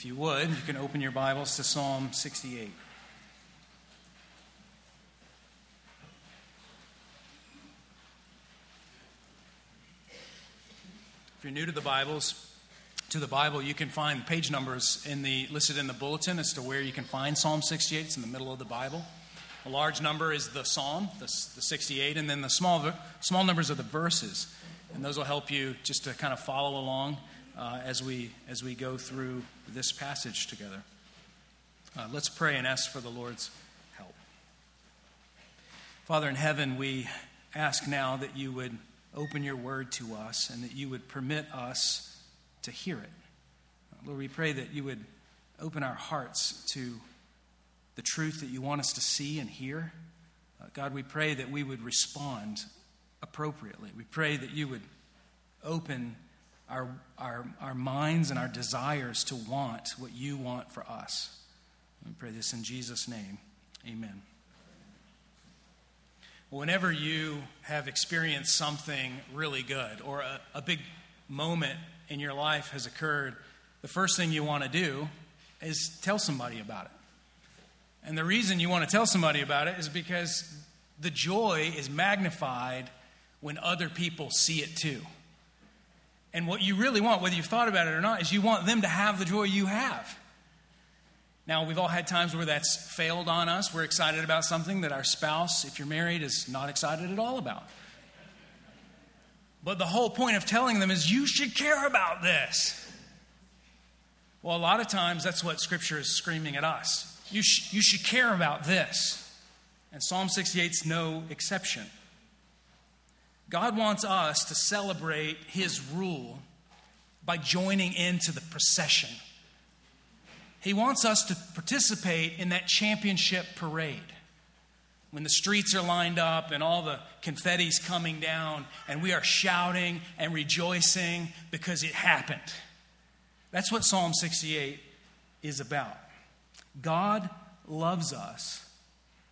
If you would, you can open your Bibles to Psalm 68. If you're new to the Bibles, to the Bible, you can find page numbers in the listed in the bulletin as to where you can find Psalm 68. It's in the middle of the Bible. A large number is the Psalm, the, the 68, and then the small small numbers are the verses, and those will help you just to kind of follow along uh, as we as we go through this passage together. Uh, let's pray and ask for the Lord's help. Father in heaven, we ask now that you would open your word to us and that you would permit us to hear it. Lord, we pray that you would open our hearts to the truth that you want us to see and hear. Uh, God, we pray that we would respond appropriately. We pray that you would open our, our, our minds and our desires to want what you want for us. We pray this in Jesus' name. Amen. Whenever you have experienced something really good or a, a big moment in your life has occurred, the first thing you want to do is tell somebody about it. And the reason you want to tell somebody about it is because the joy is magnified when other people see it too. And what you really want, whether you've thought about it or not, is you want them to have the joy you have. Now, we've all had times where that's failed on us. We're excited about something that our spouse, if you're married, is not excited at all about. But the whole point of telling them is you should care about this. Well, a lot of times that's what Scripture is screaming at us. You, sh- you should care about this. And Psalm 68 is no exception. God wants us to celebrate His rule by joining into the procession he wants us to participate in that championship parade. When the streets are lined up and all the confetti's coming down, and we are shouting and rejoicing because it happened. That's what Psalm 68 is about. God loves us,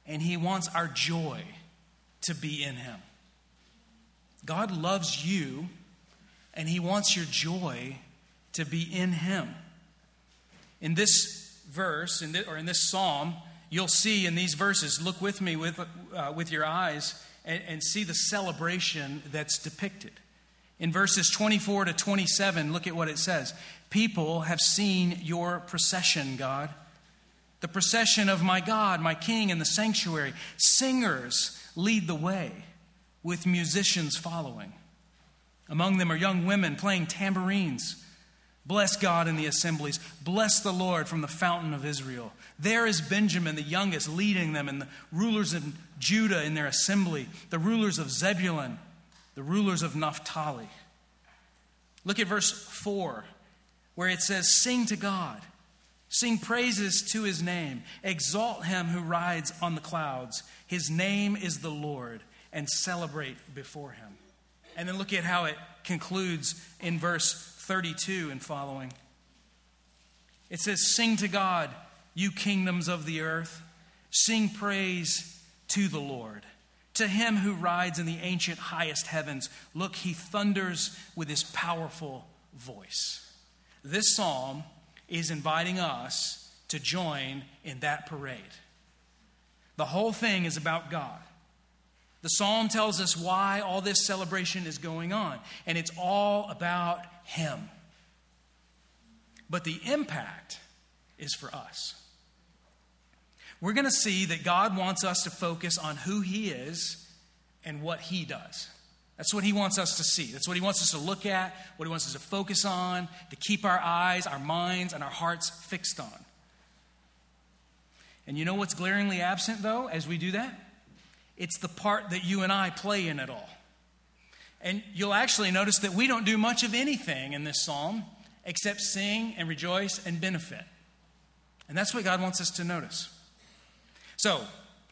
and He wants our joy to be in Him. God loves you, and He wants your joy to be in Him. In this verse, in this, or in this psalm, you'll see in these verses, look with me with, uh, with your eyes and, and see the celebration that's depicted. In verses 24 to 27, look at what it says People have seen your procession, God. The procession of my God, my King in the sanctuary. Singers lead the way with musicians following. Among them are young women playing tambourines. Bless God in the assemblies. Bless the Lord from the fountain of Israel. There is Benjamin, the youngest, leading them, and the rulers of Judah in their assembly, the rulers of Zebulun, the rulers of Naphtali. Look at verse 4, where it says, Sing to God, sing praises to his name, exalt him who rides on the clouds. His name is the Lord, and celebrate before him. And then look at how it concludes in verse 32 and following. It says, Sing to God, you kingdoms of the earth. Sing praise to the Lord. To him who rides in the ancient highest heavens, look, he thunders with his powerful voice. This psalm is inviting us to join in that parade. The whole thing is about God. The psalm tells us why all this celebration is going on, and it's all about Him. But the impact is for us. We're going to see that God wants us to focus on who He is and what He does. That's what He wants us to see. That's what He wants us to look at, what He wants us to focus on, to keep our eyes, our minds, and our hearts fixed on. And you know what's glaringly absent, though, as we do that? It's the part that you and I play in it all. And you'll actually notice that we don't do much of anything in this psalm except sing and rejoice and benefit. And that's what God wants us to notice. So,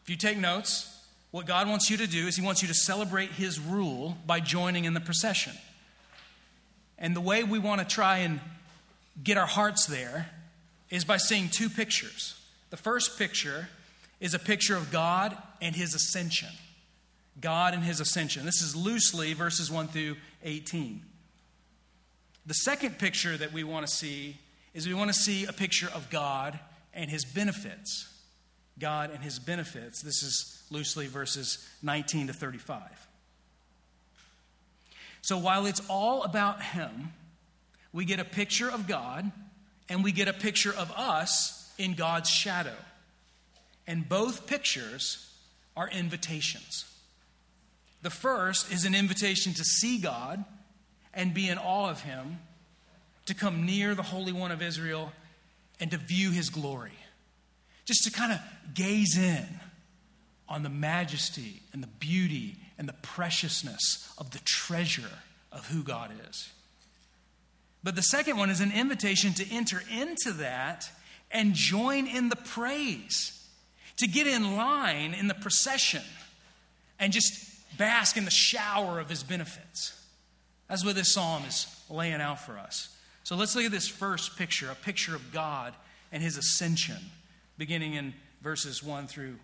if you take notes, what God wants you to do is He wants you to celebrate His rule by joining in the procession. And the way we want to try and get our hearts there is by seeing two pictures. The first picture is a picture of God and his ascension. God and his ascension. This is loosely verses 1 through 18. The second picture that we want to see is we want to see a picture of God and his benefits. God and his benefits. This is loosely verses 19 to 35. So while it's all about him, we get a picture of God and we get a picture of us in God's shadow. And both pictures are invitations. The first is an invitation to see God and be in awe of him, to come near the Holy One of Israel and to view his glory. Just to kind of gaze in on the majesty and the beauty and the preciousness of the treasure of who God is. But the second one is an invitation to enter into that and join in the praise, to get in line in the procession and just bask in the shower of his benefits. That's what this psalm is laying out for us. So let's look at this first picture a picture of God and his ascension, beginning in verses 1 through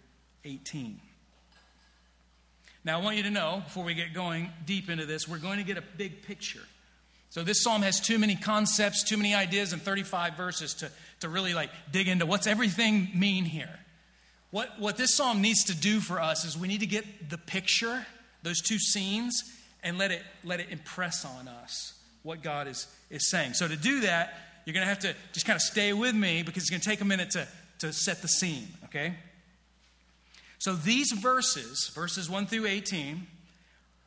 18. Now, I want you to know, before we get going deep into this, we're going to get a big picture. So this psalm has too many concepts, too many ideas in 35 verses to, to really like dig into what's everything mean here. What, what this psalm needs to do for us is we need to get the picture, those two scenes, and let it, let it impress on us what God is, is saying. So to do that, you're going to have to just kind of stay with me because it's going to take a minute to, to set the scene, okay? So these verses, verses 1 through 18,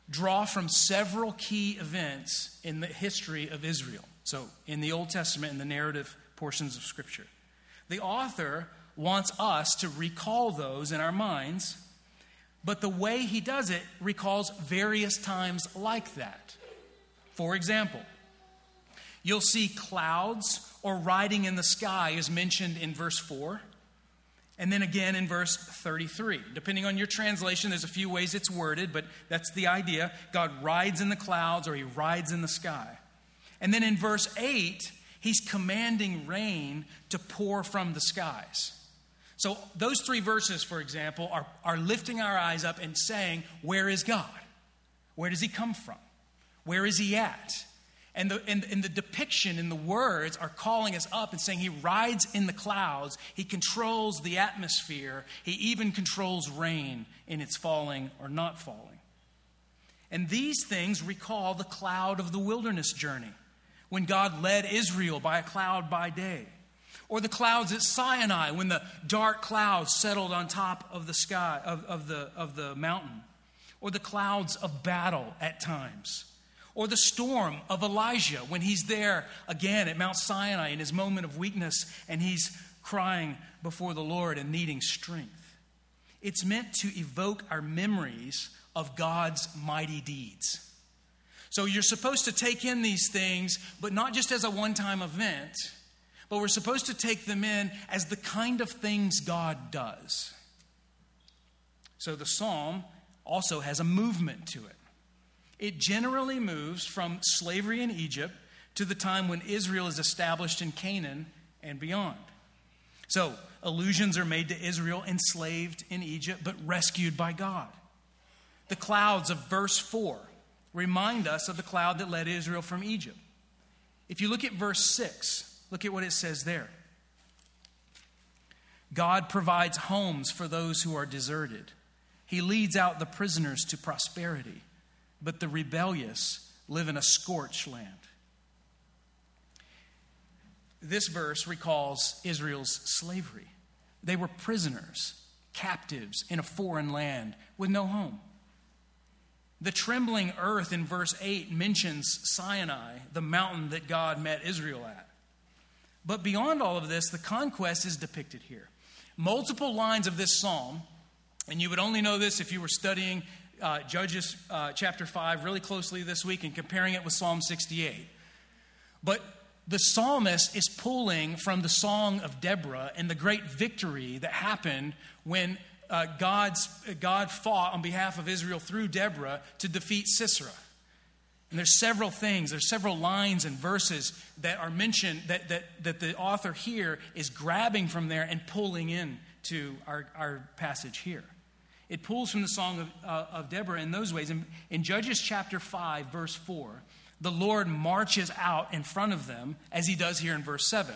draw from several key events in the history of Israel. So, in the Old Testament, in the narrative portions of Scripture. The author wants us to recall those in our minds, but the way he does it recalls various times like that. For example, you'll see clouds or riding in the sky is mentioned in verse 4. And then again in verse 33. Depending on your translation, there's a few ways it's worded, but that's the idea. God rides in the clouds or he rides in the sky. And then in verse 8, he's commanding rain to pour from the skies. So those three verses, for example, are, are lifting our eyes up and saying, Where is God? Where does he come from? Where is he at? And the, and, and the depiction in the words are calling us up and saying he rides in the clouds, he controls the atmosphere, he even controls rain in its falling or not falling. And these things recall the cloud of the wilderness journey when God led Israel by a cloud by day. Or the clouds at Sinai when the dark clouds settled on top of the sky, of, of, the, of the mountain. Or the clouds of battle at times or the storm of Elijah when he's there again at Mount Sinai in his moment of weakness and he's crying before the Lord and needing strength. It's meant to evoke our memories of God's mighty deeds. So you're supposed to take in these things, but not just as a one time event, but we're supposed to take them in as the kind of things God does. So the psalm also has a movement to it. It generally moves from slavery in Egypt to the time when Israel is established in Canaan and beyond. So, allusions are made to Israel enslaved in Egypt but rescued by God. The clouds of verse 4 remind us of the cloud that led Israel from Egypt. If you look at verse 6, look at what it says there. God provides homes for those who are deserted. He leads out the prisoners to prosperity but the rebellious live in a scorched land. This verse recalls Israel's slavery. They were prisoners, captives in a foreign land with no home. The trembling earth in verse 8 mentions Sinai, the mountain that God met Israel at. But beyond all of this, the conquest is depicted here. Multiple lines of this psalm, and you would only know this if you were studying uh, Judges uh, chapter 5 really closely this week and comparing it with Psalm 68. But the psalmist is pulling from the Song of Deborah and the great victory that happened when uh, God's, God fought on behalf of Israel through Deborah to defeat Sisera. And there's several things, there's several lines and verses that are mentioned that, that, that the author here is grabbing from there and pulling in to our, our passage here. It pulls from the Song of, uh, of Deborah in those ways. In, in Judges chapter 5, verse 4, The Lord marches out in front of them, as he does here in verse 7.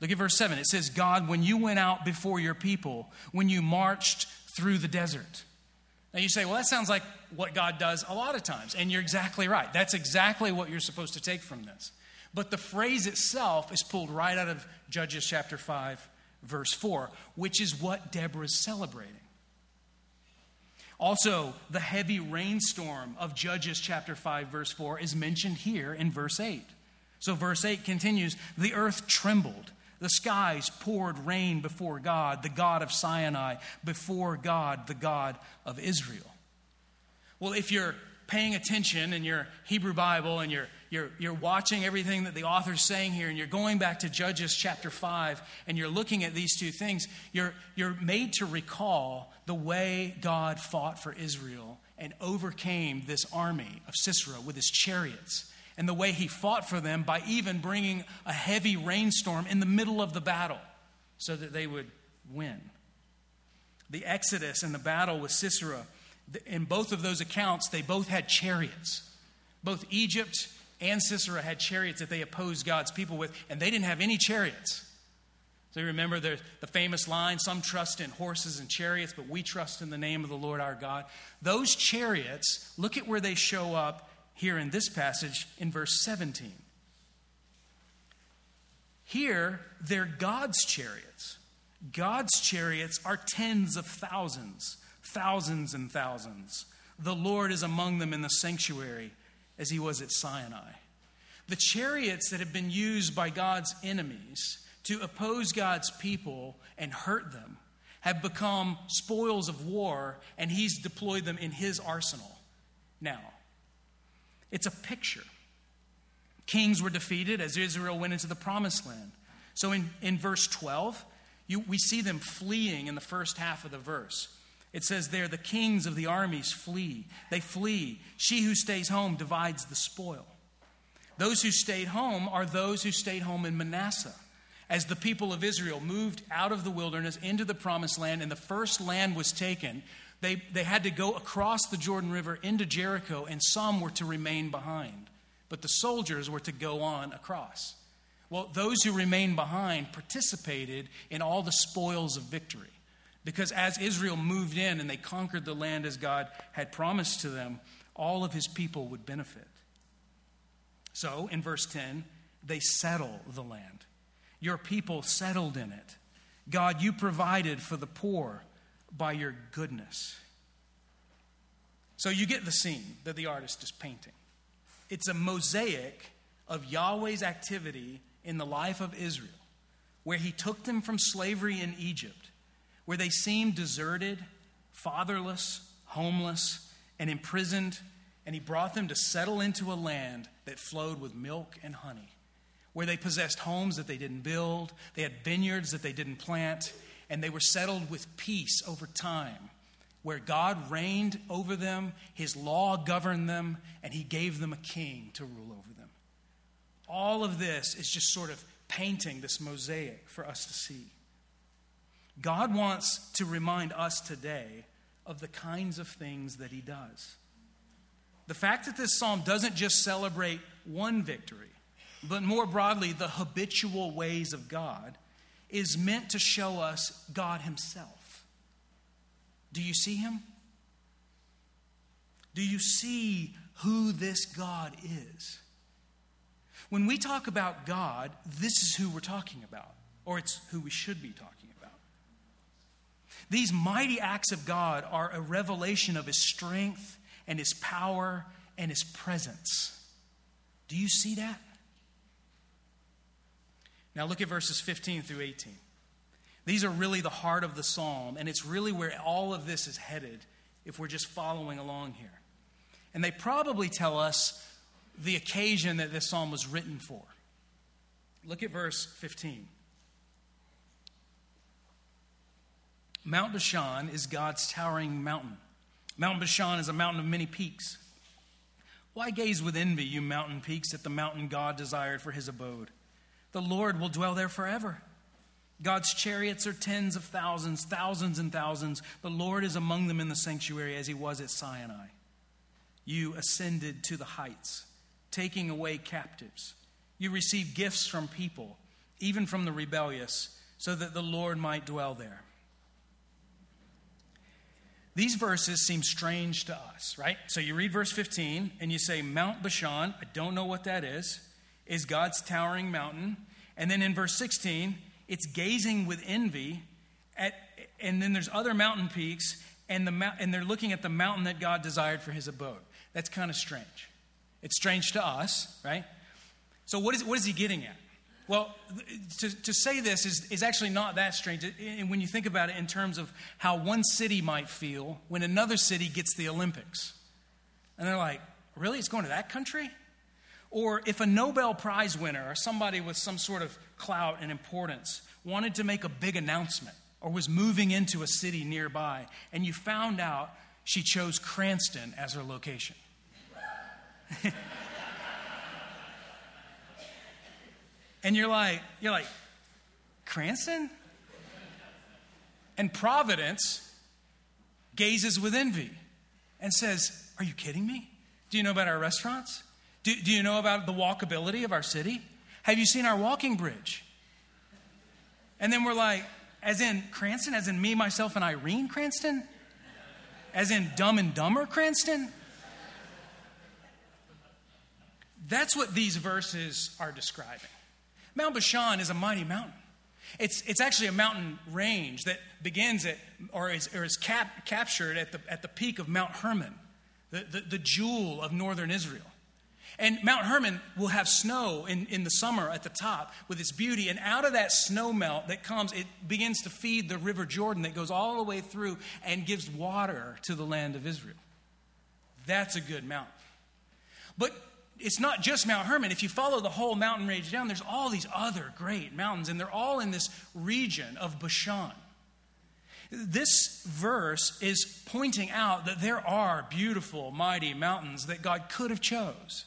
Look at verse 7. It says, God, when you went out before your people, when you marched through the desert. Now you say, well, that sounds like what God does a lot of times. And you're exactly right. That's exactly what you're supposed to take from this. But the phrase itself is pulled right out of Judges chapter 5, verse 4, which is what Deborah is celebrating. Also, the heavy rainstorm of Judges chapter 5, verse 4 is mentioned here in verse 8. So, verse 8 continues The earth trembled, the skies poured rain before God, the God of Sinai, before God, the God of Israel. Well, if you're paying attention in your Hebrew Bible and you're, you're, you're watching everything that the author's saying here and you're going back to Judges chapter 5 and you're looking at these two things, you're, you're made to recall the way God fought for Israel and overcame this army of Sisera with his chariots and the way he fought for them by even bringing a heavy rainstorm in the middle of the battle so that they would win. The Exodus and the battle with Sisera in both of those accounts, they both had chariots. Both Egypt and Sisera had chariots that they opposed God's people with, and they didn't have any chariots. So you remember the, the famous line some trust in horses and chariots, but we trust in the name of the Lord our God. Those chariots, look at where they show up here in this passage in verse 17. Here, they're God's chariots. God's chariots are tens of thousands thousands and thousands. The Lord is among them in the sanctuary as he was at Sinai. The chariots that have been used by God's enemies to oppose God's people and hurt them have become spoils of war, and he's deployed them in his arsenal. Now, it's a picture. Kings were defeated as Israel went into the promised land. So in, in verse 12, you, we see them fleeing in the first half of the verse. It says there, the kings of the armies flee. They flee. She who stays home divides the spoil. Those who stayed home are those who stayed home in Manasseh. As the people of Israel moved out of the wilderness into the promised land and the first land was taken, they, they had to go across the Jordan River into Jericho, and some were to remain behind. But the soldiers were to go on across. Well, those who remained behind participated in all the spoils of victory. Because as Israel moved in and they conquered the land as God had promised to them, all of his people would benefit. So, in verse 10, they settle the land. Your people settled in it. God, you provided for the poor by your goodness. So, you get the scene that the artist is painting. It's a mosaic of Yahweh's activity in the life of Israel, where he took them from slavery in Egypt where they seemed deserted, fatherless, homeless, and imprisoned, and he brought them to settle into a land that flowed with milk and honey, where they possessed homes that they didn't build, they had vineyards that they didn't plant, and they were settled with peace over time, where God reigned over them, his law governed them, and he gave them a king to rule over them. All of this is just sort of painting this mosaic for us to see. God wants to remind us today of the kinds of things that He does. The fact that this psalm doesn't just celebrate one victory, but more broadly, the habitual ways of God, is meant to show us God Himself. Do you see Him? Do you see who this God is? When we talk about God, this is who we're talking about, or it's who we should be talking about. these mighty acts of God are a revelation of His strength and His power and His presence. Do you see that? Now look at verses 15 through 18. These are really the heart of the psalm, and it's really where all of this is headed if we're just following along here. And they probably tell us the occasion that this psalm was written for. Look at verse 15. Mount Bashan is God's towering mountain. Mount Bashan is a mountain of many peaks. Why gaze with envy, you mountain peaks, at the mountain God desired for his abode? The Lord will dwell there forever. God's chariots are tens of thousands, thousands and thousands. The Lord is among them in the sanctuary as he was at Sinai. You ascended to the heights. taking away captives. You received gifts from people, even from the rebellious, so that the Lord might dwell there. These verses seem strange to us, right? So you read verse 15 and you say, Mount Bashan, I don't know what that is, is God's towering mountain. And then in verse 16, it's gazing with envy at, and then there's other mountain peaks, and, the, and they're looking at the mountain that God desired for his abode. That's kind of strange. It's strange to us, right? So, what is, what is he getting at? Well, to, to say this is, is actually not that strange. And when you think about it in terms of how one city might feel when another city gets the Olympics. And they're like, really? It's going to that country? Or if a Nobel Prize winner or somebody with some sort of clout and importance wanted to make a big announcement or was moving into a city nearby, and you found out she chose Cranston as her location. and you're like, you're like, Cranston? And Providence gazes with envy and says, Are you kidding me? Do you know about our restaurants? Do, do you know about the walkability of our city? Have you seen our walking bridge? And then we're like, as in Cranston, as in me, myself, and Irene Cranston? As in Dumb and Dumber Cranston? That's what these verses are describing. Mount Bashan is a mighty mountain. It's, it's actually a mountain range that begins at, or is, or is cap, captured at the, at the peak of Mount Hermon, the, the, the jewel of northern Israel. And Mount Hermon will have snow in, in the summer at the top with its beauty. And out of that snow melt that comes, it begins to feed the River Jordan that goes all the way through and gives water to the land of Israel. That's a good mountain. But it's not just Mount Hermon. If you follow the whole mountain range down, there's all these other great mountains, and they're all in this region of Bashan. This verse is pointing out that there are beautiful, mighty mountains that God could have chose.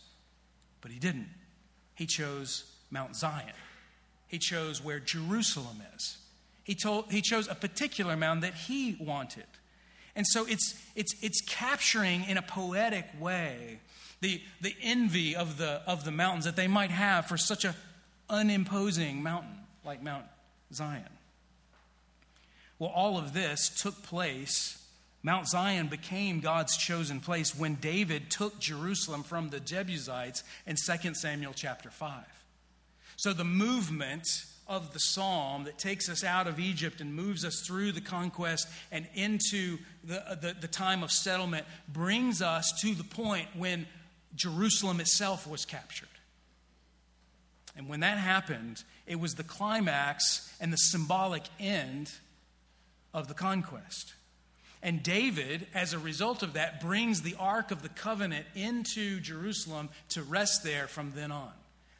But he didn't. He chose Mount Zion. He chose where Jerusalem is. He, told, he chose a particular mountain that he wanted. And so it's, it's, it's capturing in a poetic way the, the envy of the, of the mountains that they might have for such a unimposing mountain like Mount Zion. Well, all of this took place Mount Zion became God's chosen place when David took Jerusalem from the Jebusites in 2 Samuel chapter 5. So the movement of the psalm that takes us out of Egypt and moves us through the conquest and into the, the, the, time of settlement brings us to the point when Jerusalem itself was captured. And when that happened, it was the climax and the symbolic end of the conquest. And David, as a result of that, brings the Ark of the Covenant into Jerusalem to rest there from then on.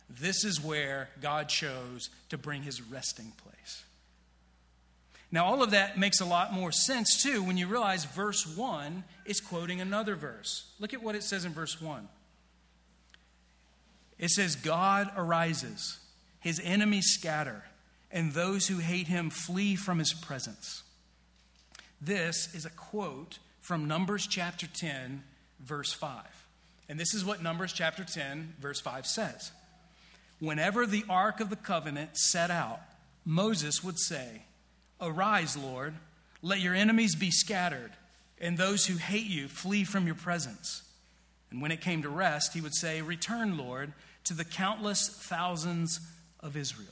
This is where God chose to bring his resting place. Now, all of that makes a lot more sense, too, when you realize verse 1 is quoting another verse. Look at what it says in verse 1. It says, God arises, his enemies scatter, and those who hate him flee from his presence. This is a quote from Numbers chapter 10, verse 5. And this is what Numbers chapter 10, verse 5 says. Whenever the ark of the covenant set out, Moses would say, Arise, Lord, let your enemies be scattered, and those who hate you flee from your presence. And when it came to rest, he would say, Return, Lord, to the countless thousands of Israel.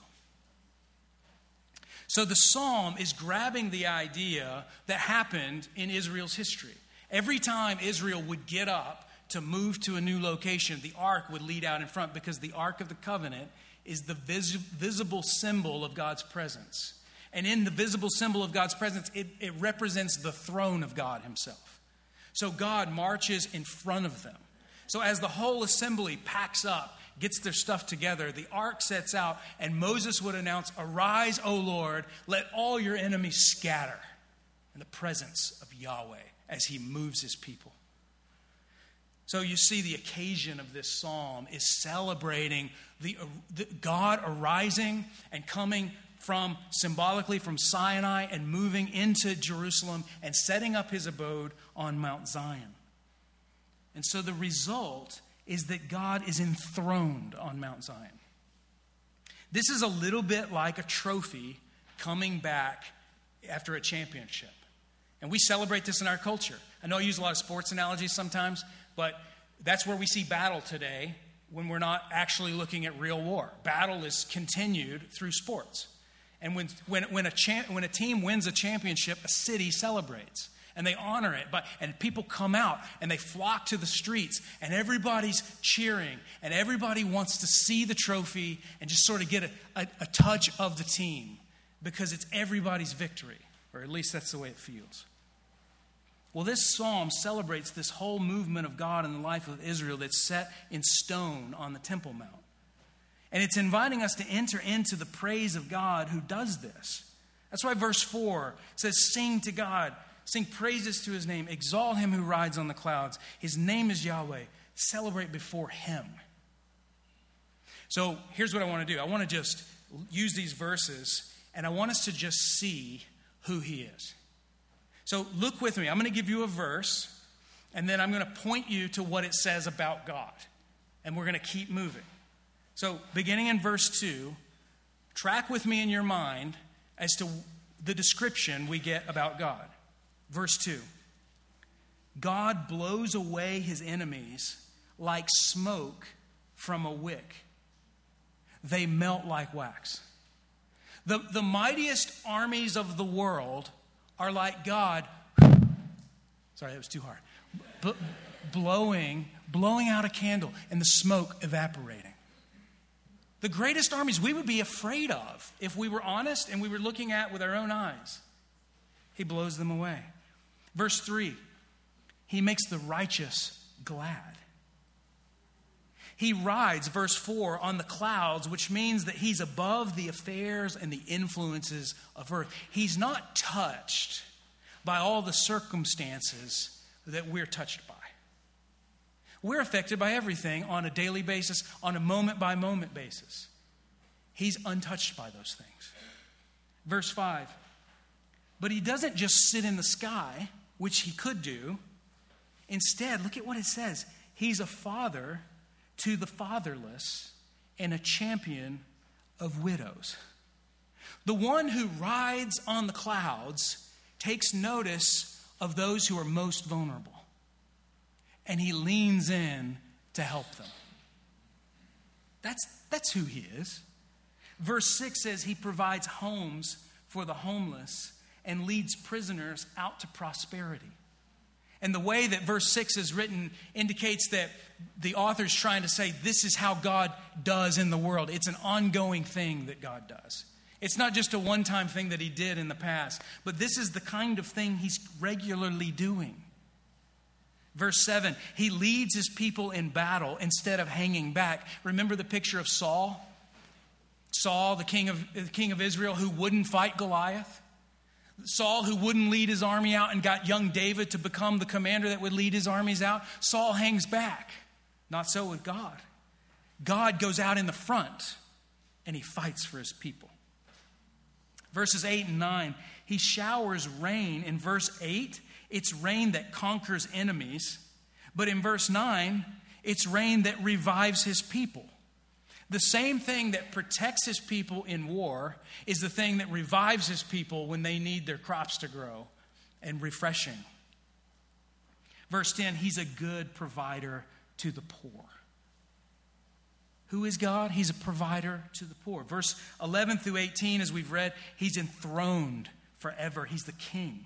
So the psalm is grabbing the idea that happened in Israel's history. Every time Israel would get up to move to a new location, the ark would lead out in front because the ark of the covenant is the vis- visible symbol of God's presence. And in the visible symbol of God's presence, it, it represents the throne of God Himself. So God marches in front of them. So as the whole assembly packs up gets their stuff together, the ark sets out, and Moses would announce, Arise, O Lord, let all your enemies scatter in the presence of Yahweh as he moves his people. So you see, the occasion of this psalm is celebrating the, the, God arising and coming from symbolically from Sinai and moving into Jerusalem and setting up his abode on Mount Zion. And so the result is that God is enthroned on Mount Zion. This is a little bit like a trophy coming back after a championship. And we celebrate this in our culture. I know I use a lot of sports analogies sometimes, but that's where we see battle today when we're not actually looking at real war. Battle is continued through sports. And when, when, when, a, cha- when a team wins a championship, a city celebrates and they honor it. But, and people come out and they flock to the streets and everybody's cheering and everybody wants to see the trophy and just sort of get a, a, a touch of the team because it's everybody's victory, or at least that's the way it feels. Well, this psalm celebrates this whole movement of God in the life of Israel that's set in stone on the Temple Mount. And it's inviting us to enter into the praise of God who does this. That's why verse 4 says, Sing to God Sing praises to his name. Exalt him who rides on the clouds. His name is Yahweh. Celebrate before him. So here's what I want to do I want to just use these verses and I want us to just see who he is. So look with me. I'm going to give you a verse and then I'm going to point you to what it says about God. And we're going to keep moving. So beginning in verse 2, track with me in your mind as to the description we get about God. Verse 2 God blows away his enemies like smoke from a wick, they melt like wax. The, the mightiest armies of the world are like God. Sorry, that was too hard. B- blowing, blowing out a candle and the smoke evaporating. The greatest armies we would be afraid of if we were honest and we were looking at with our own eyes. He blows them away. Verse 3 He makes the righteous glad. He rides, verse 4, on the clouds, which means that he's above the affairs and the influences of earth. He's not touched by all the circumstances that we're touched by. We're affected by everything on a daily basis, on a moment by moment basis. He's untouched by those things. Verse 5 But he doesn't just sit in the sky which he could do. Instead, look at what it says He's a father to the fatherless and a champion of widows. The one who rides on the clouds takes notice of those who are most vulnerable, and he leans in to help them. That's, that's who he is. Verse 6 says he provides homes for the homeless and leads prisoners out to prosperity. And the way that verse 6 is written indicates that the author's trying to say this is how God does in the world. It's an ongoing thing that God does. It's not just a one time thing that he did in the past, but this is the kind of thing he's regularly doing. Verse 7 He leads his people in battle instead of hanging back. Remember the picture of Saul? Saul, the king of, the king of Israel, who wouldn't fight Goliath? Saul, who wouldn't lead his army out and got young David to become the commander that would lead his armies out, Saul hangs back. Not so with God. God goes out in the front and he fights for his people. Verses 8 and 9, he showers rain. In verse 8, it's rain that conquers enemies. But in verse 9, it's rain that revives his people. The same thing that protects his people in war is the thing that revives his people when they need their crops to grow and refreshing. Verse 10 He's a good provider to the poor. Who is God? He's a provider to the poor. Verse 11 through 18, as we've read, He's enthroned forever. He's the king.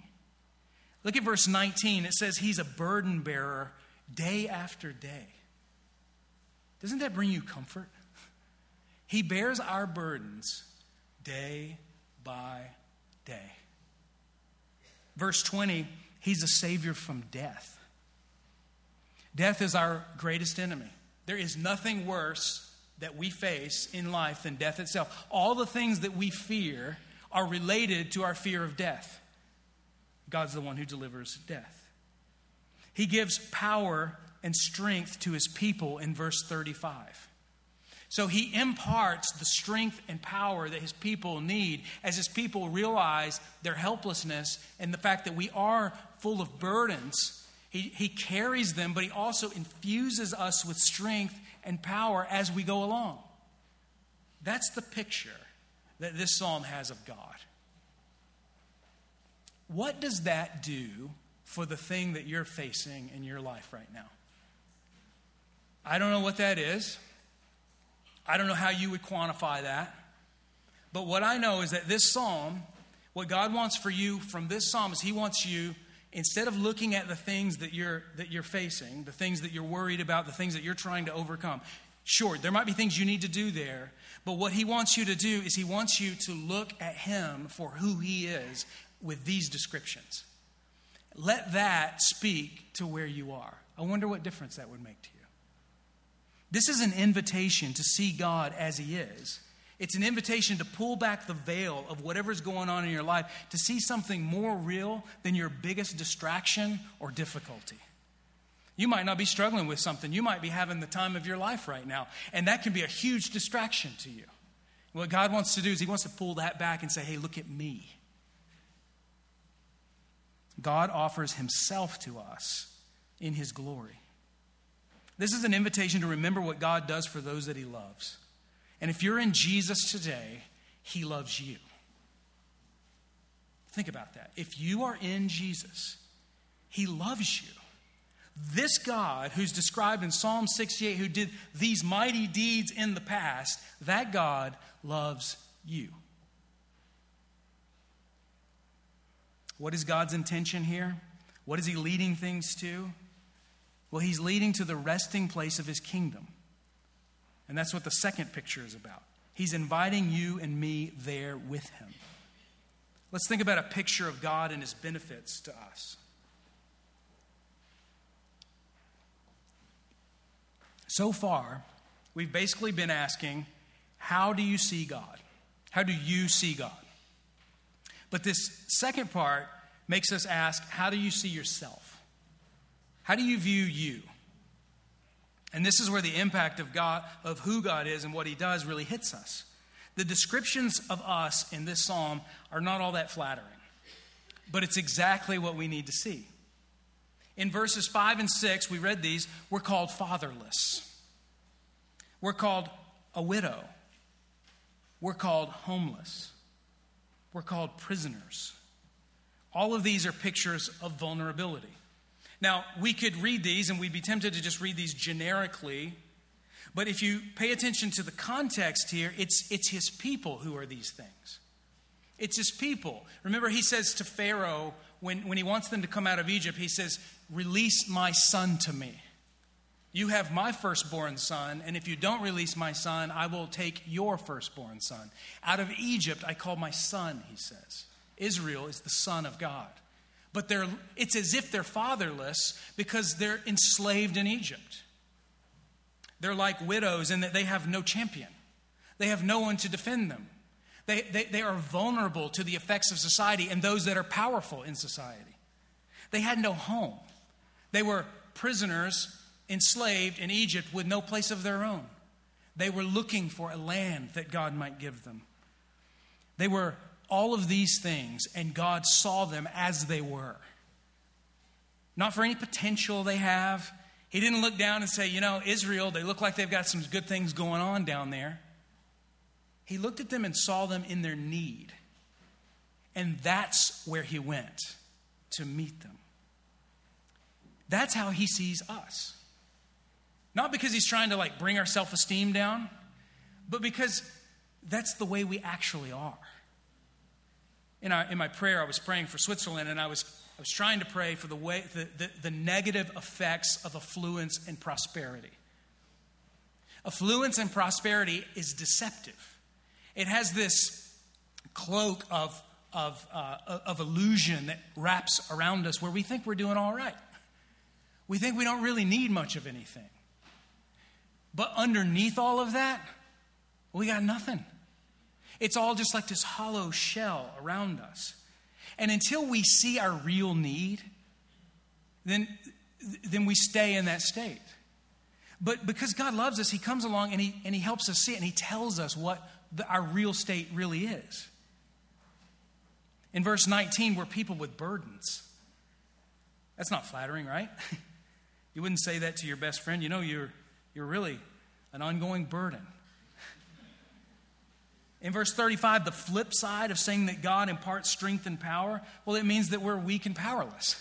Look at verse 19. It says, He's a burden bearer day after day. Doesn't that bring you comfort? He bears our burdens day by day. Verse 20, He's a Savior from death. Death is our greatest enemy. There is nothing worse that we face in life than death itself. All the things that we fear are related to our fear of death. God's the one who delivers death. He gives power and strength to his people in verse 35. So he imparts the strength and power that his people need as his people realize their helplessness and the fact that we are full of burdens. He, he carries them, but He also infuses us with strength and power as we go along. That's the picture that this psalm has of God. What does that do for the thing that you're facing in your life right now? I don't know what that is. I don't know how you would quantify that. But what I know is that this psalm, what God wants for you from this psalm is He wants you, instead of looking at the things that you're, that you're facing, the things that you're worried about, the things that you're trying to overcome, sure, there might be things you need to do there. But what He wants you to do is He wants you to look at Him for who He is with these descriptions. Let that speak to where you are. I wonder what difference that would make to you. This is an invitation to see God as He is. It's an invitation to pull back the veil of whatever's going on in your life to see something more real than your biggest distraction or difficulty. You might not be struggling with something. You might be having the time of your life right now, and that can be a huge distraction to you. What God wants to do is He wants to pull that back and say, hey, look at me. God offers Himself to us in His glory. This is an invitation to remember what God does for those that He loves. And if you're in Jesus today, He loves you. Think about that. If you are in Jesus, He loves you. This God, who's described in Psalm 68, who did these mighty deeds in the past, that God loves you. What is God's intention here? What is He leading things to? Well, He's leading to the resting place of His kingdom. And that's what the second picture is about. He's inviting you and me there with Him. Let's think about a picture of God and His benefits to us. So far, we've basically been asking, How do you see God? How do you see God? But this second part makes us ask how do you see yourself? How do you view you? And this is where the impact of God, of who God is and what He does, really hits us. The descriptions of us in this psalm are not all that flattering, but it's exactly what we need to see. In verses 5 and 6, we read these, we're called fatherless. We're called a widow. We're called homeless. We're called prisoners. All of these are pictures of vulnerability. Now, we could read these and we'd be tempted to just read these generically, but if you pay attention to the context here, it's, it's his people who are these things. It's his people. Remember, he says to Pharaoh, when, when he wants them to come out of Egypt, he says, Release my son to me. You have my firstborn son, and if you don't release my son, I will take your firstborn son. Out of Egypt, I call my son, he says. Israel is the son of God. But they're, it's as if they're fatherless because they're enslaved in Egypt. They're like widows in that they have no champion, they have no one to defend them. They, they, they are vulnerable to the effects of society and those that are powerful in society. They had no home. They were prisoners enslaved in Egypt with no place of their own. They were looking for a land that God might give them. They were all of these things, and God saw them as they were. Not for any potential they have. He didn't look down and say, you know, Israel, they look like they've got some good things going on down there. He looked at them and saw them in their need. And that's where he went to meet them. That's how he sees us. Not because he's trying to like bring our self esteem down, but because that's the way we actually are. In, our, in my prayer, I was praying for Switzerland, and I was, I was trying to pray for the, way, the, the, the negative effects of affluence and prosperity. Affluence and prosperity is deceptive. It has this cloak of, of, uh, of illusion that wraps around us where we think we're doing all right. We think we don't really need much of anything. But underneath all of that, we got nothing. It's all just like this hollow shell around us. And until we see our real need, then, then we stay in that state. But because God loves us, He comes along and He, and he helps us see it and He tells us what the, our real state really is. In verse 19, we're people with burdens. That's not flattering, right? you wouldn't say that to your best friend. You know, you're, you're really an ongoing burden. In verse 35, the flip side of saying that God imparts strength and power, well, it means that we're weak and powerless.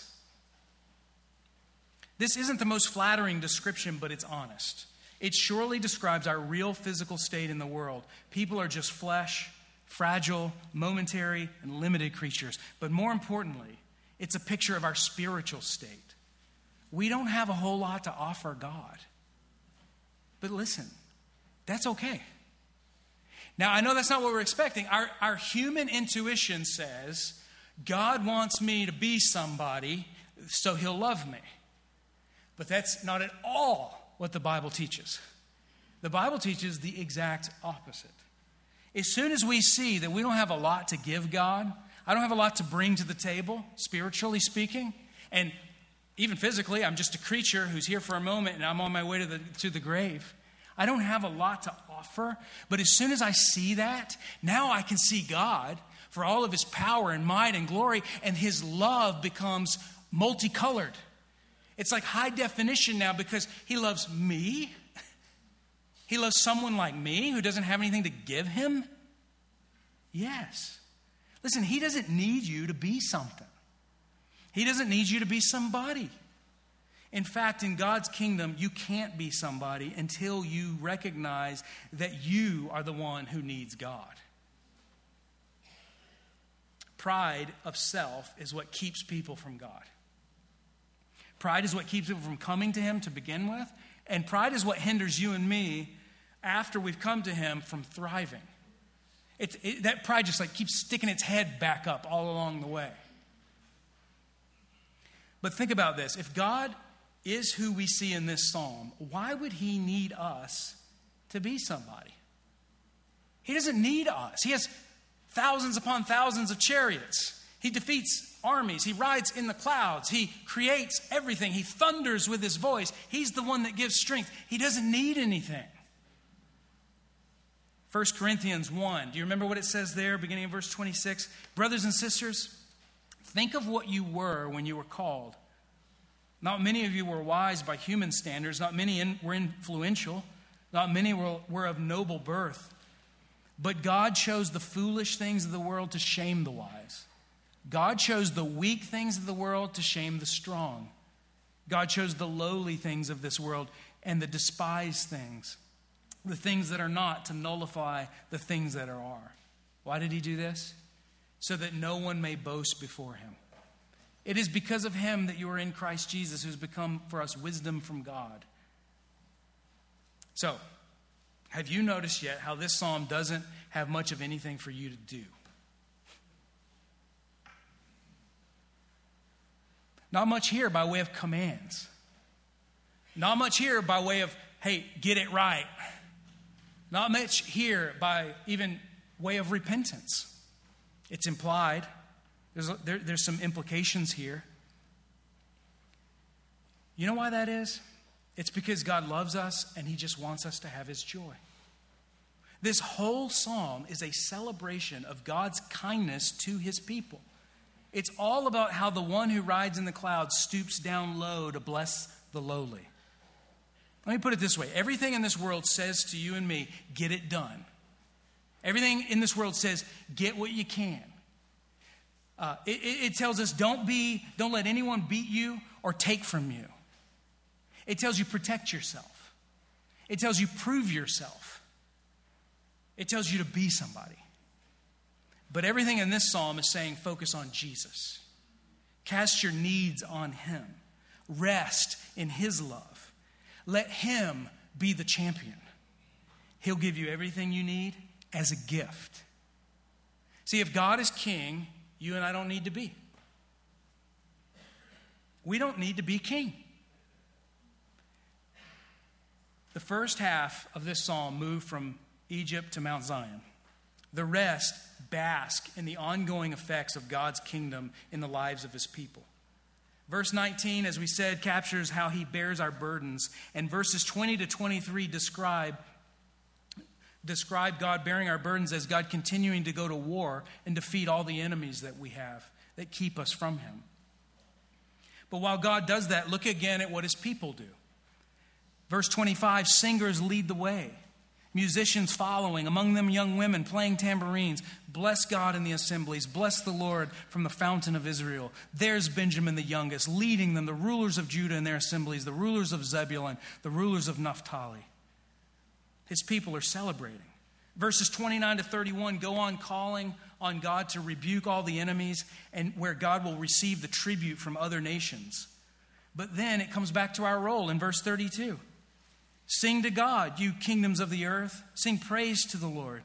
This isn't the most flattering description, but it's honest. It surely describes our real physical state in the world. People are just flesh, fragile, momentary, and limited creatures. But more importantly, it's a picture of our spiritual state. We don't have a whole lot to offer God. But listen, that's okay. Now, I know that's not what we're expecting. Our, our human intuition says God wants me to be somebody so he'll love me. But that's not at all what the Bible teaches. The Bible teaches the exact opposite. As soon as we see that we don't have a lot to give God, I don't have a lot to bring to the table, spiritually speaking, and even physically, I'm just a creature who's here for a moment and I'm on my way to the, to the grave. I don't have a lot to offer, but as soon as I see that, now I can see God for all of his power and might and glory, and his love becomes multicolored. It's like high definition now because he loves me. He loves someone like me who doesn't have anything to give him. Yes. Listen, he doesn't need you to be something, he doesn't need you to be somebody. In fact, in God's kingdom, you can't be somebody until you recognize that you are the one who needs God. Pride of self is what keeps people from God. Pride is what keeps people from coming to Him to begin with, and pride is what hinders you and me after we've come to Him from thriving. It, it, that pride just like keeps sticking its head back up all along the way. But think about this if God is who we see in this psalm, why would he need us to be somebody? He doesn't need us. He has thousands upon thousands of chariots. He defeats armies. He rides in the clouds. He creates everything. He thunders with his voice. He's the one that gives strength. He doesn't need anything. 1 Corinthians 1. Do you remember what it says there, beginning of verse 26? Brothers and sisters, think of what you were when you were called. Not many of you were wise by human standards. Not many in, were influential. Not many were, were of noble birth. But God chose the foolish things of the world to shame the wise. God chose the weak things of the world to shame the strong. God chose the lowly things of this world and the despised things, the things that are not, to nullify the things that are. Why did he do this? So that no one may boast before him. It is because of him that you are in Christ Jesus, who's become for us wisdom from God. So, have you noticed yet how this psalm doesn't have much of anything for you to do? Not much here by way of commands. Not much here by way of, hey, get it right. Not much here by even way of repentance. It's implied. There's, there, there's some implications here. You know why that is? It's because God loves us and He just wants us to have His joy. This whole psalm is a celebration of God's kindness to His people. It's all about how the one who rides in the clouds stoops down low to bless the lowly. Let me put it this way everything in this world says to you and me, get it done. Everything in this world says, get what you can. Uh, it, it tells us don't be, don't let anyone beat you or take from you. It tells you protect yourself. It tells you prove yourself. It tells you to be somebody. But everything in this psalm is saying focus on Jesus. Cast your needs on Him. Rest in His love. Let Him be the champion. He'll give you everything you need as a gift. See, if God is king, you and I don't need to be. We don't need to be king. The first half of this psalm moved from Egypt to Mount Zion. The rest bask in the ongoing effects of God's kingdom in the lives of his people. Verse 19, as we said, captures how he bears our burdens, and verses 20 to 23 describe describe God bearing our burdens as God continuing to go to war and defeat all the enemies that we have that keep us from Him. But while God does that, look again at what his people do. Verse 25 singers lead the way, musicians following, among them young women playing tambourines. Bless God in the assemblies, bless the Lord from the fountain of Israel. There's Benjamin the youngest, leading them, the rulers of Judah in their assemblies, the rulers of Zebulun, the rulers of Naphtali. His people are celebrating. Verses 29 to 31 go on calling on God to rebuke all the enemies and where God will receive the tribute from other nations. But then it comes back to our role in verse 32. Sing to God, you kingdoms of the earth. Sing praise to the Lord,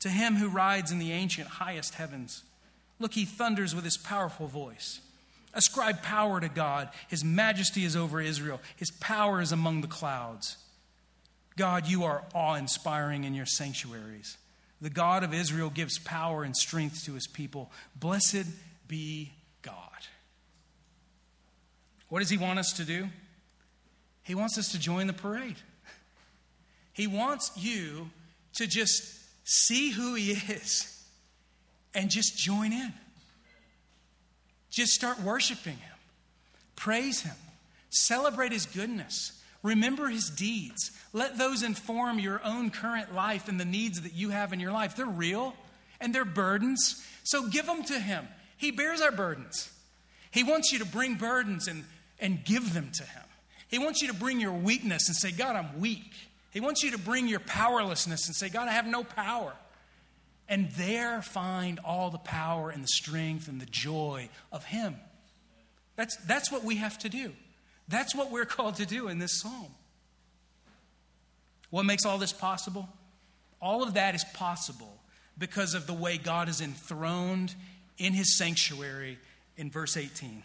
to him who rides in the ancient highest heavens. Look, he thunders with his powerful voice. Ascribe power to God. His majesty is over Israel, his power is among the clouds. God, you are awe inspiring in your sanctuaries. The God of Israel gives power and strength to his people. Blessed be God. What does he want us to do? He wants us to join the parade. He wants you to just see who He is and just join in. Just start worshiping Him, praise Him, celebrate His goodness, remember His deeds. Let those inform your own current life and the needs that you have in your life. They're real and they're burdens, so give them to Him. He bears our burdens. He wants you to bring burdens and, and give them to Him. He wants you to bring your weakness and say, God, I'm weak. He wants you to bring your powerlessness and say, God, I have no power. And there find all the power and the strength and the joy of Him. That's, that's what we have to do. That's what we're called to do in this psalm. What makes all this possible? All of that is possible because of the way God is enthroned in His sanctuary in verse 18.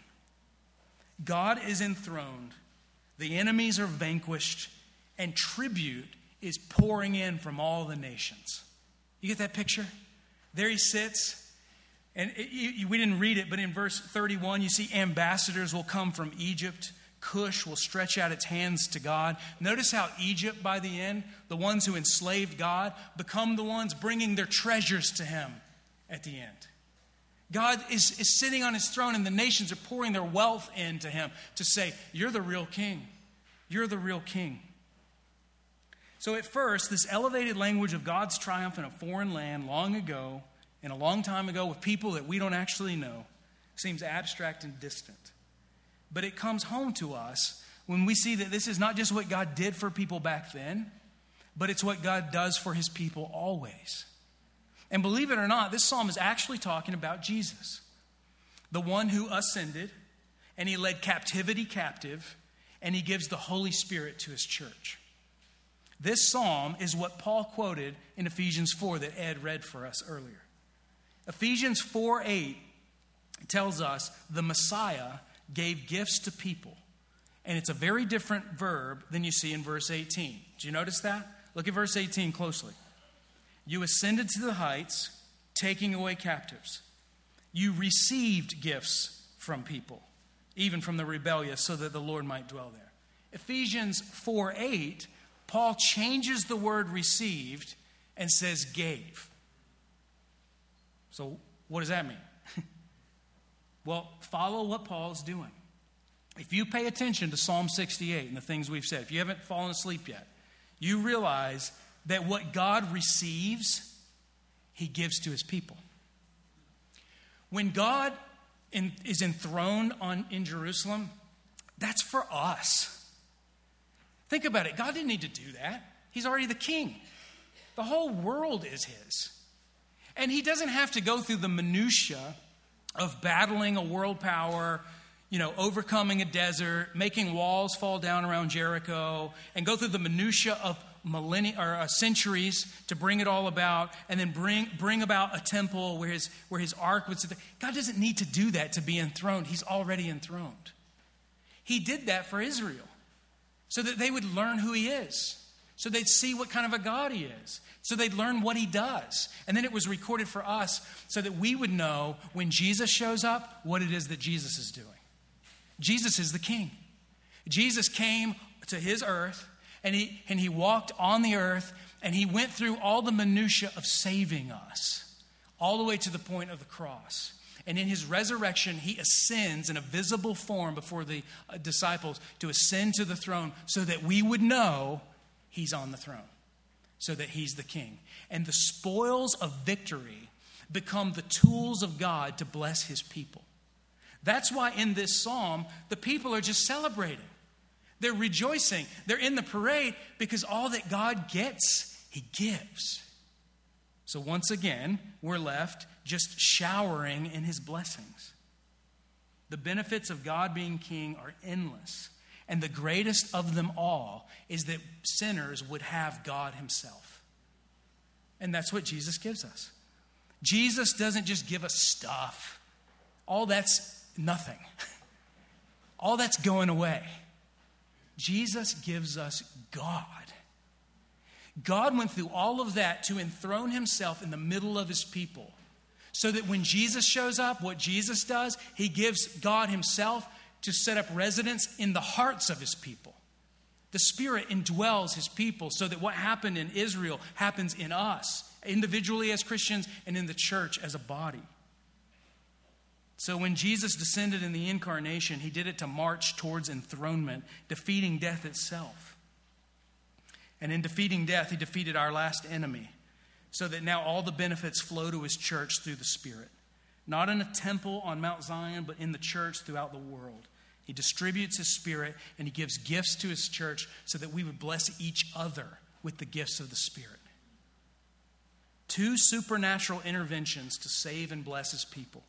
God is enthroned, the enemies are vanquished and tribute is pouring in from all the nations. You get that picture? There he sits. And it, you, we didn't read it, but in verse 31, you see ambassadors will come from Egypt. Cush will stretch out its hands to God. Notice how Egypt, by the end, the ones who enslaved God, become the ones bringing their treasures to him at the end. God is, is sitting on his throne, and the nations are pouring their wealth into him to say, You're the real king. You're the real king. So, at first, this elevated language of God's triumph in a foreign land long ago, and a long time ago, with people that we don't actually know, seems abstract and distant. But it comes home to us when we see that this is not just what God did for people back then, but it's what God does for his people always. And believe it or not, this psalm is actually talking about Jesus, the one who ascended, and he led captivity captive, and he gives the Holy Spirit to his church. This psalm is what Paul quoted in Ephesians 4 that Ed read for us earlier. Ephesians 4 8 tells us the Messiah gave gifts to people. And it's a very different verb than you see in verse 18. Do you notice that? Look at verse 18 closely. You ascended to the heights, taking away captives. You received gifts from people, even from the rebellious, so that the Lord might dwell there. Ephesians 4 8 Paul changes the word received and says gave. So, what does that mean? well, follow what Paul's doing. If you pay attention to Psalm 68 and the things we've said, if you haven't fallen asleep yet, you realize that what God receives, he gives to his people. When God in, is enthroned on, in Jerusalem, that's for us. Think about it. God didn't need to do that. He's already the king. The whole world is his. And he doesn't have to go through the minutiae of battling a world power, you know, overcoming a desert, making walls fall down around Jericho, and go through the minutiae of millennia or uh, centuries to bring it all about, and then bring bring about a temple where his where his ark would sit. God doesn't need to do that to be enthroned. He's already enthroned. He did that for Israel so that they would learn who he is, so they'd see what kind of a God he is, so they'd learn what he does. And then it was recorded for us so that we would know when Jesus shows up what it is that Jesus is doing. Jesus is the king. Jesus came to his earth and he, and he walked on the earth and he went through all the minutiae of saving us, all the way to the point of the cross. And in his resurrection, he ascends in a visible form before the uh, disciples to ascend to the throne so that we would know he's on the throne, so that he's the king. And the spoils of victory become the tools of God to bless his people. That's why in this psalm, the people are just celebrating. They're rejoicing. They're in the parade because all that God gets, he gives. So once again, we're left just showering in his blessings. The benefits of God being king are endless. And the greatest of them all is that sinners would have God himself. And that's what Jesus gives us. Jesus doesn't just give us stuff, all that's nothing, all that's going away. Jesus gives us God. God went through all of that to enthrone himself in the middle of his people. So that when Jesus shows up, what Jesus does, he gives God himself to set up residence in the hearts of his people. The Spirit indwells his people so that what happened in Israel happens in us, individually as Christians and in the church as a body. So when Jesus descended in the incarnation, he did it to march towards enthronement, defeating death itself. And in defeating death, he defeated our last enemy, so that now all the benefits flow to his church through the Spirit. Not in a temple on Mount Zion, but in the church throughout the world. He distributes his Spirit and he gives gifts to his church so that we would bless each other with the gifts of the Spirit. Two supernatural interventions to save and bless his people,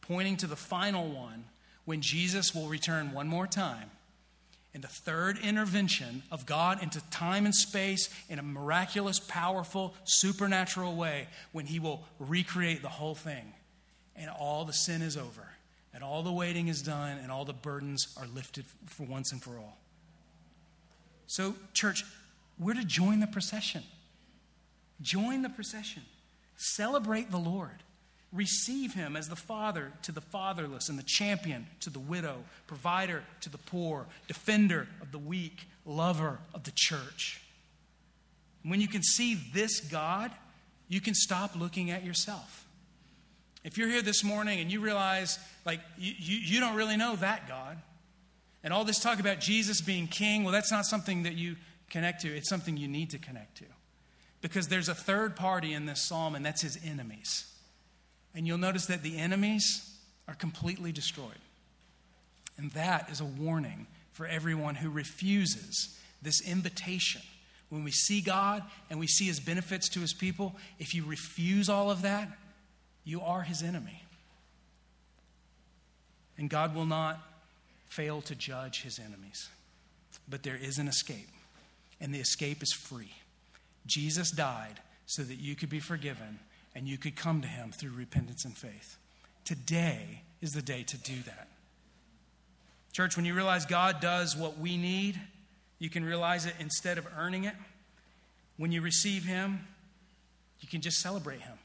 pointing to the final one when Jesus will return one more time and the third intervention of God into time and space in a miraculous, powerful, supernatural way when He will recreate the whole thing. And all the sin is over, and all the waiting is done, and all the burdens are lifted for once and for all. So, church, we're to join the procession. Join the procession. Celebrate the Lord. Receive him as the father to the fatherless and the champion to the widow, provider to the poor, defender of the weak, lover of the church. When you can see this God, you can stop looking at yourself. If you're here this morning and you realize, like, you, you, you don't really know that God, and all this talk about Jesus being king, well, that's not something that you connect to. It's something you need to connect to. Because there's a third party in this psalm, and that's his enemies. And you'll notice that the enemies are completely destroyed. And that is a warning for everyone who refuses this invitation. When we see God and we see his benefits to his people, if you refuse all of that, you are his enemy. And God will not fail to judge his enemies. But there is an escape, and the escape is free. Jesus died so that you could be forgiven and you could come to Him through repentance and faith. Today is the day to do that. Church, when you realize God does what we need, you can realize it instead of earning it. When you receive Him, you can just celebrate Him.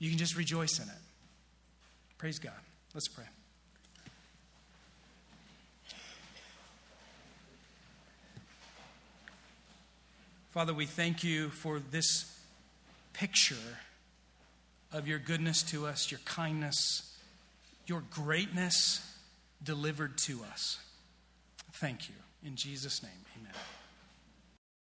You can just rejoice in it. Praise God. Let's pray. Father, we thank you for this picture of your goodness to us, your kindness, your greatness delivered to us. Thank you. In Jesus' name.